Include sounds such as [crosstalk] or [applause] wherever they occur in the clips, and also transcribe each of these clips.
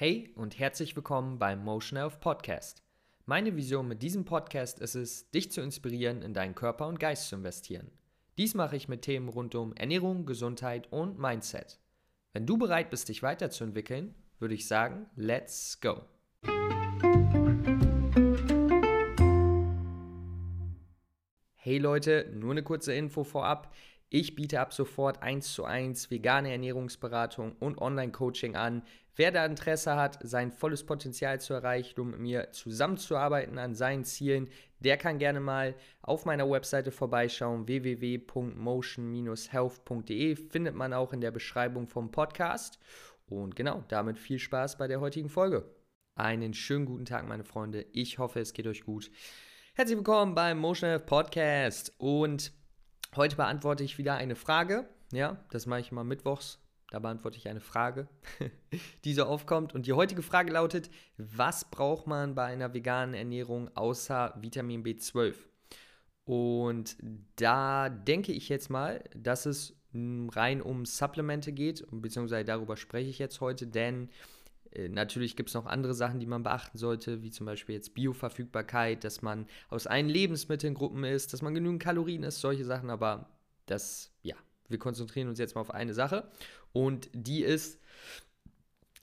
Hey und herzlich willkommen beim Motion Health Podcast. Meine Vision mit diesem Podcast ist es, dich zu inspirieren, in deinen Körper und Geist zu investieren. Dies mache ich mit Themen rund um Ernährung, Gesundheit und Mindset. Wenn du bereit bist, dich weiterzuentwickeln, würde ich sagen, let's go. Hey Leute, nur eine kurze Info vorab. Ich biete ab sofort 1 zu 1 vegane Ernährungsberatung und Online-Coaching an. Wer da Interesse hat, sein volles Potenzial zu erreichen, um mit mir zusammenzuarbeiten an seinen Zielen, der kann gerne mal auf meiner Webseite vorbeischauen. www.motion-health.de findet man auch in der Beschreibung vom Podcast. Und genau, damit viel Spaß bei der heutigen Folge. Einen schönen guten Tag, meine Freunde. Ich hoffe, es geht euch gut. Herzlich willkommen beim Motion Health Podcast und Heute beantworte ich wieder eine Frage. Ja, das mache ich immer mittwochs. Da beantworte ich eine Frage, [laughs] die so aufkommt. Und die heutige Frage lautet: Was braucht man bei einer veganen Ernährung außer Vitamin B12? Und da denke ich jetzt mal, dass es rein um Supplemente geht, beziehungsweise darüber spreche ich jetzt heute, denn natürlich gibt es noch andere Sachen, die man beachten sollte, wie zum Beispiel jetzt Bioverfügbarkeit, dass man aus allen Lebensmittelgruppen isst, dass man genügend Kalorien isst, solche Sachen, aber das, ja, wir konzentrieren uns jetzt mal auf eine Sache und die ist,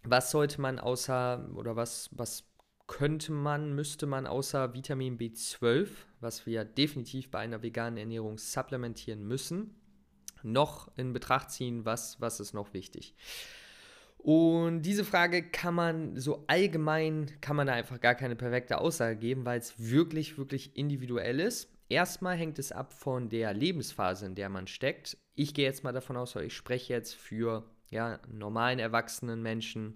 was sollte man außer, oder was, was könnte man, müsste man außer Vitamin B12, was wir definitiv bei einer veganen Ernährung supplementieren müssen, noch in Betracht ziehen, was, was ist noch wichtig. Und diese Frage kann man so allgemein, kann man da einfach gar keine perfekte Aussage geben, weil es wirklich, wirklich individuell ist. Erstmal hängt es ab von der Lebensphase, in der man steckt. Ich gehe jetzt mal davon aus, ich spreche jetzt für ja, normalen erwachsenen Menschen,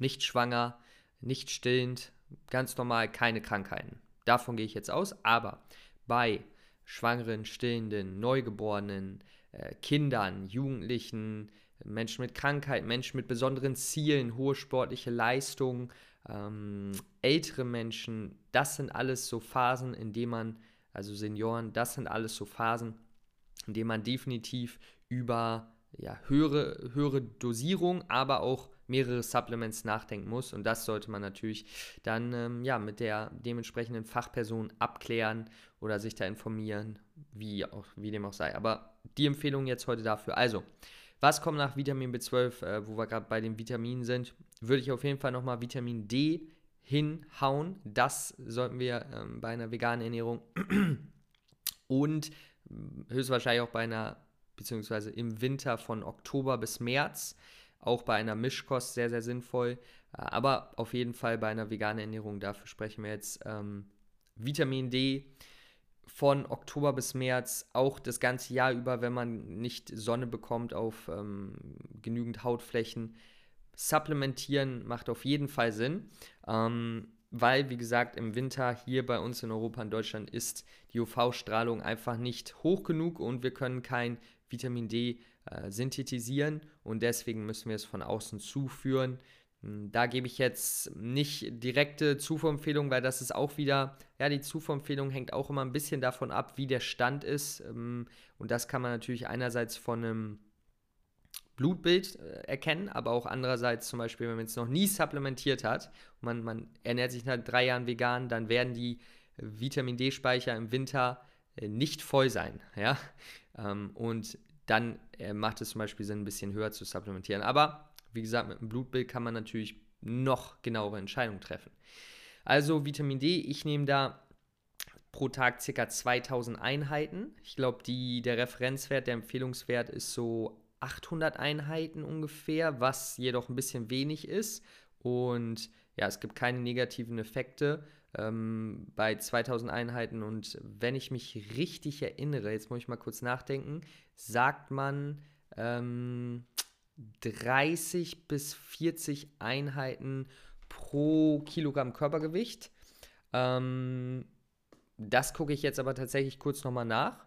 nicht schwanger, nicht stillend, ganz normal, keine Krankheiten. Davon gehe ich jetzt aus. Aber bei Schwangeren, Stillenden, Neugeborenen, äh, Kindern, Jugendlichen, Menschen mit Krankheit, Menschen mit besonderen Zielen, hohe sportliche Leistungen, ähm, ältere Menschen, das sind alles so Phasen, in denen man, also Senioren, das sind alles so Phasen, in denen man definitiv über ja, höhere, höhere Dosierung, aber auch mehrere Supplements nachdenken muss. Und das sollte man natürlich dann ähm, ja, mit der dementsprechenden Fachperson abklären oder sich da informieren, wie, auch, wie dem auch sei. Aber die Empfehlung jetzt heute dafür. Also, was kommt nach Vitamin B12, äh, wo wir gerade bei den Vitaminen sind? Würde ich auf jeden Fall nochmal Vitamin D hinhauen. Das sollten wir ähm, bei einer veganen Ernährung [clears throat] und äh, höchstwahrscheinlich auch bei einer, beziehungsweise im Winter von Oktober bis März, auch bei einer Mischkost sehr, sehr sinnvoll. Aber auf jeden Fall bei einer veganen Ernährung, dafür sprechen wir jetzt ähm, Vitamin D von Oktober bis März, auch das ganze Jahr über, wenn man nicht Sonne bekommt auf ähm, genügend Hautflächen. Supplementieren macht auf jeden Fall Sinn, ähm, weil, wie gesagt, im Winter hier bei uns in Europa und Deutschland ist die UV-Strahlung einfach nicht hoch genug und wir können kein Vitamin D äh, synthetisieren und deswegen müssen wir es von außen zuführen. Hm, da gebe ich jetzt nicht direkte Zufuhrempfehlungen, weil das ist auch wieder, ja, die Zufuhrempfehlung hängt auch immer ein bisschen davon ab, wie der Stand ist. Ähm, und das kann man natürlich einerseits von einem Blutbild äh, erkennen, aber auch andererseits zum Beispiel, wenn man es noch nie supplementiert hat man, man ernährt sich nach drei Jahren vegan, dann werden die Vitamin D-Speicher im Winter äh, nicht voll sein. Ja? Ähm, und dann macht es zum Beispiel Sinn, ein bisschen höher zu supplementieren. Aber wie gesagt, mit einem Blutbild kann man natürlich noch genauere Entscheidungen treffen. Also Vitamin D, ich nehme da pro Tag ca. 2000 Einheiten. Ich glaube, der Referenzwert, der Empfehlungswert ist so 800 Einheiten ungefähr, was jedoch ein bisschen wenig ist. Und ja, es gibt keine negativen Effekte ähm, bei 2000 Einheiten. Und wenn ich mich richtig erinnere, jetzt muss ich mal kurz nachdenken, sagt man, ähm, 30 bis 40 Einheiten pro Kilogramm Körpergewicht. Ähm, das gucke ich jetzt aber tatsächlich kurz nochmal nach.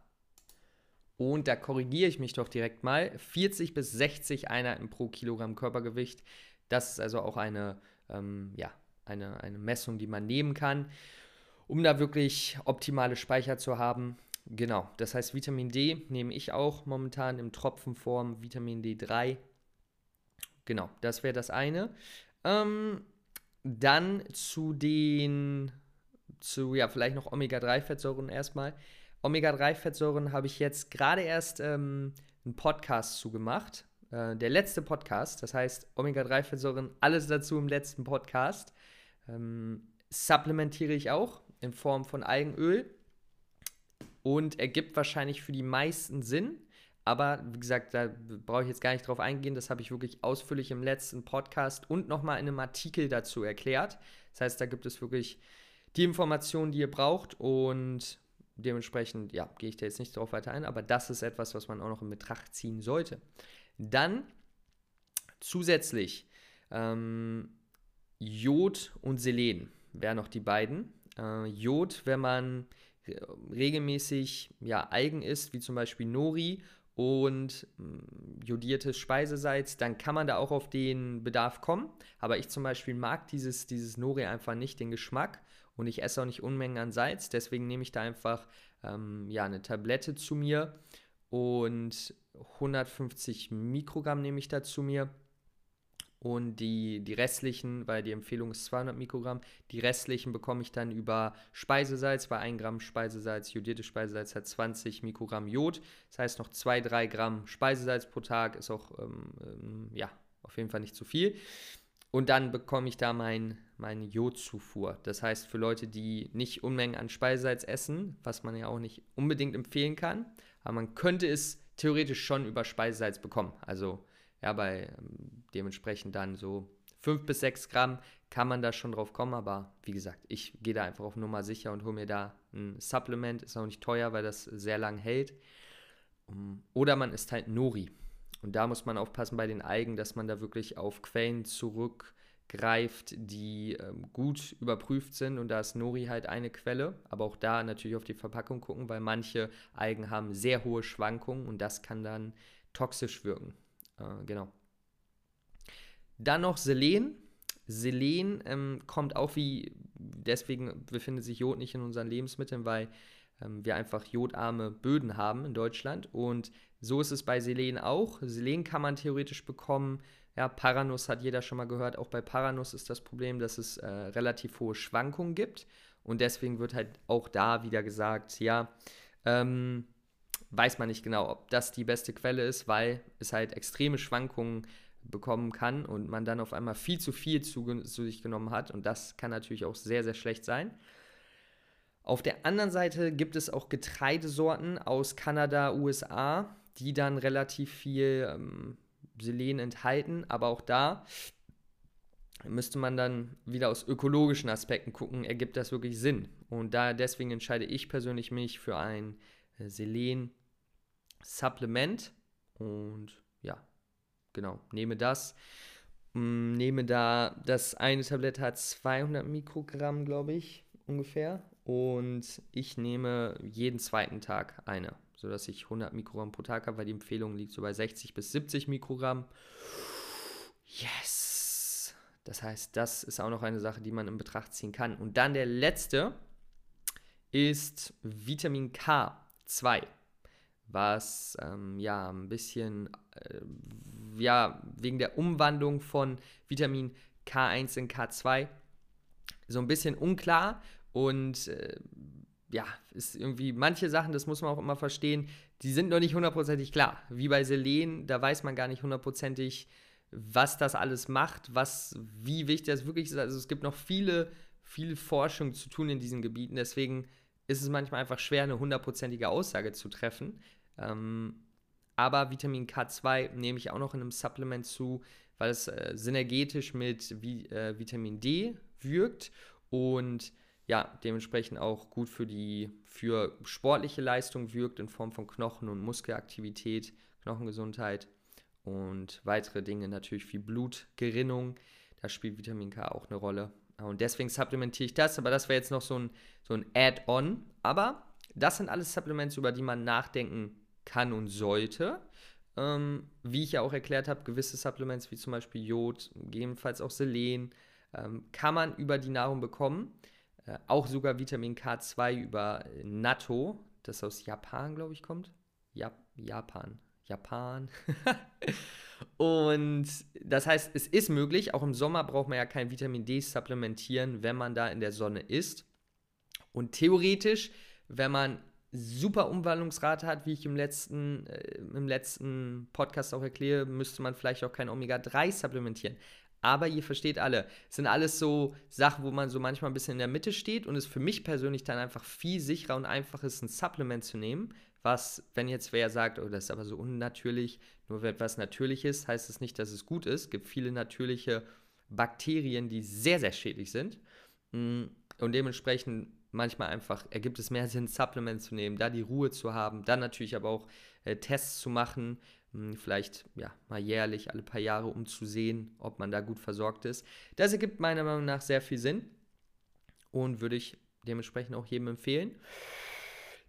Und da korrigiere ich mich doch direkt mal. 40 bis 60 Einheiten pro Kilogramm Körpergewicht. Das ist also auch eine, ähm, ja, eine, eine Messung, die man nehmen kann, um da wirklich optimale Speicher zu haben. Genau, das heißt Vitamin D nehme ich auch momentan in Tropfenform, Vitamin D3 Genau, das wäre das eine. Ähm, dann zu den, zu, ja, vielleicht noch Omega-3-Fettsäuren erstmal. Omega-3-Fettsäuren habe ich jetzt gerade erst ähm, einen Podcast zugemacht. Äh, der letzte Podcast, das heißt Omega-3-Fettsäuren, alles dazu im letzten Podcast. Ähm, supplementiere ich auch in Form von Algenöl und ergibt wahrscheinlich für die meisten Sinn. Aber wie gesagt, da brauche ich jetzt gar nicht drauf eingehen. Das habe ich wirklich ausführlich im letzten Podcast und nochmal in einem Artikel dazu erklärt. Das heißt, da gibt es wirklich die Informationen, die ihr braucht und dementsprechend, ja, gehe ich da jetzt nicht drauf weiter ein, aber das ist etwas, was man auch noch in Betracht ziehen sollte. Dann zusätzlich ähm, Jod und Selen wären noch die beiden. Äh, Jod, wenn man regelmäßig ja, Algen isst, wie zum Beispiel Nori und mm, jodiertes Speisesalz, dann kann man da auch auf den Bedarf kommen. Aber ich zum Beispiel mag dieses, dieses Nori einfach nicht, den Geschmack. Und ich esse auch nicht Unmengen an Salz. Deswegen nehme ich da einfach ähm, ja, eine Tablette zu mir und 150 Mikrogramm nehme ich da zu mir. Und die, die restlichen, weil die Empfehlung ist 200 Mikrogramm, die restlichen bekomme ich dann über Speisesalz, weil 1 Gramm Speisesalz, jodiertes Speisesalz hat 20 Mikrogramm Jod. Das heißt noch 2-3 Gramm Speisesalz pro Tag ist auch, ähm, ähm, ja, auf jeden Fall nicht zu viel. Und dann bekomme ich da mein, meine Jodzufuhr. Das heißt, für Leute, die nicht Unmengen an Speisesalz essen, was man ja auch nicht unbedingt empfehlen kann, aber man könnte es theoretisch schon über Speisesalz bekommen. Also ja, bei ähm, dementsprechend dann so 5 bis 6 Gramm kann man da schon drauf kommen, aber wie gesagt, ich gehe da einfach auf Nummer sicher und hole mir da ein Supplement. Ist auch nicht teuer, weil das sehr lang hält. Oder man isst halt Nori. Und da muss man aufpassen bei den Algen, dass man da wirklich auf Quellen zurückgreift, die ähm, gut überprüft sind. Und da ist Nori halt eine Quelle. Aber auch da natürlich auf die Verpackung gucken, weil manche Algen haben sehr hohe Schwankungen und das kann dann toxisch wirken. Genau. Dann noch Selen. Selen ähm, kommt auch wie, deswegen befindet sich Jod nicht in unseren Lebensmitteln, weil ähm, wir einfach jodarme Böden haben in Deutschland. Und so ist es bei Selen auch. Selen kann man theoretisch bekommen. Ja, Paranuss hat jeder schon mal gehört. Auch bei Paranuss ist das Problem, dass es äh, relativ hohe Schwankungen gibt. Und deswegen wird halt auch da wieder gesagt, ja, ähm, weiß man nicht genau, ob das die beste Quelle ist, weil es halt extreme Schwankungen bekommen kann und man dann auf einmal viel zu viel zu, zu sich genommen hat. Und das kann natürlich auch sehr, sehr schlecht sein. Auf der anderen Seite gibt es auch Getreidesorten aus Kanada, USA, die dann relativ viel ähm, Selen enthalten. Aber auch da müsste man dann wieder aus ökologischen Aspekten gucken, ergibt das wirklich Sinn. Und da deswegen entscheide ich persönlich mich für ein äh, Selen Supplement und ja, genau, nehme das. Mm, nehme da, das eine Tablett hat 200 Mikrogramm, glaube ich, ungefähr. Und ich nehme jeden zweiten Tag eine, sodass ich 100 Mikrogramm pro Tag habe, weil die Empfehlung liegt so bei 60 bis 70 Mikrogramm. Yes! Das heißt, das ist auch noch eine Sache, die man in Betracht ziehen kann. Und dann der letzte ist Vitamin K2 was ähm, ja ein bisschen äh, ja wegen der Umwandlung von Vitamin K1 in K2 so ein bisschen unklar und äh, ja, ist irgendwie manche Sachen, das muss man auch immer verstehen, die sind noch nicht hundertprozentig klar. Wie bei Selen, da weiß man gar nicht hundertprozentig, was das alles macht, was, wie wichtig das wirklich ist. Also es gibt noch viele, viele Forschung zu tun in diesen Gebieten. Deswegen ist es manchmal einfach schwer, eine hundertprozentige Aussage zu treffen. Ähm, aber Vitamin K2 nehme ich auch noch in einem Supplement zu, weil es äh, synergetisch mit Vi äh, Vitamin D wirkt und ja, dementsprechend auch gut für die für sportliche Leistung wirkt in Form von Knochen- und Muskelaktivität, Knochengesundheit und weitere Dinge natürlich wie Blutgerinnung. Da spielt Vitamin K auch eine Rolle. Und deswegen supplementiere ich das, aber das wäre jetzt noch so ein, so ein Add-on. Aber das sind alles Supplements, über die man nachdenken kann und sollte. Ähm, wie ich ja auch erklärt habe, gewisse Supplements wie zum Beispiel Jod, gegebenenfalls auch Selen, ähm, kann man über die Nahrung bekommen. Äh, auch sogar Vitamin K2 über Natto, das aus Japan, glaube ich, kommt. Jap Japan. Japan. [laughs] Und das heißt, es ist möglich, auch im Sommer braucht man ja kein Vitamin D supplementieren, wenn man da in der Sonne ist. Und theoretisch, wenn man super Umwandlungsrate hat, wie ich im letzten, äh, im letzten Podcast auch erkläre, müsste man vielleicht auch kein Omega-3 supplementieren. Aber ihr versteht alle, es sind alles so Sachen, wo man so manchmal ein bisschen in der Mitte steht und es für mich persönlich dann einfach viel sicherer und einfacher ist, ein Supplement zu nehmen. Was, wenn jetzt wer sagt, oh, das ist aber so unnatürlich, nur wenn etwas natürlich ist, heißt es nicht, dass es gut ist. Es gibt viele natürliche Bakterien, die sehr, sehr schädlich sind. Mm, und dementsprechend manchmal einfach ergibt es mehr Sinn, Supplements zu nehmen, da die Ruhe zu haben, dann natürlich aber auch äh, Tests zu machen, hm, vielleicht ja mal jährlich, alle paar Jahre, um zu sehen, ob man da gut versorgt ist. Das ergibt meiner Meinung nach sehr viel Sinn und würde ich dementsprechend auch jedem empfehlen,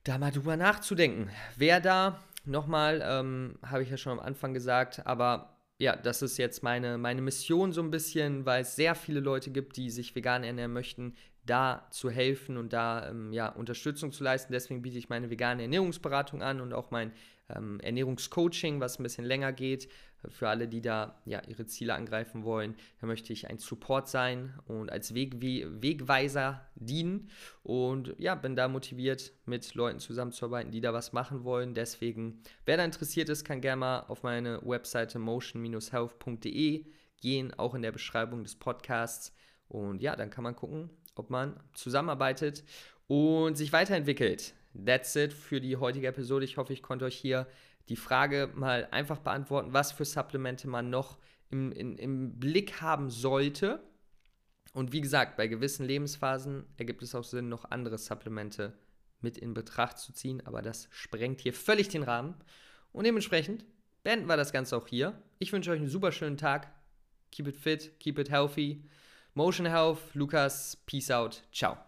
da mal drüber nachzudenken. Wer da, nochmal, ähm, habe ich ja schon am Anfang gesagt, aber ja, das ist jetzt meine, meine Mission so ein bisschen, weil es sehr viele Leute gibt, die sich vegan ernähren möchten, da zu helfen und da ähm, ja, Unterstützung zu leisten. Deswegen biete ich meine vegane Ernährungsberatung an und auch mein ähm, Ernährungscoaching, was ein bisschen länger geht. Für alle, die da ja, ihre Ziele angreifen wollen, da möchte ich ein Support sein und als Weg Wegweiser dienen. Und ja, bin da motiviert, mit Leuten zusammenzuarbeiten, die da was machen wollen. Deswegen, wer da interessiert ist, kann gerne mal auf meine Webseite motion-health.de gehen, auch in der Beschreibung des Podcasts. Und ja, dann kann man gucken, ob man zusammenarbeitet und sich weiterentwickelt. That's it für die heutige Episode. Ich hoffe, ich konnte euch hier die Frage mal einfach beantworten, was für Supplemente man noch im, in, im Blick haben sollte. Und wie gesagt, bei gewissen Lebensphasen ergibt es auch Sinn, noch andere Supplemente mit in Betracht zu ziehen, aber das sprengt hier völlig den Rahmen. Und dementsprechend beenden wir das Ganze auch hier. Ich wünsche euch einen super schönen Tag. Keep it fit, keep it healthy. Motion Health, Lukas, Peace out, ciao.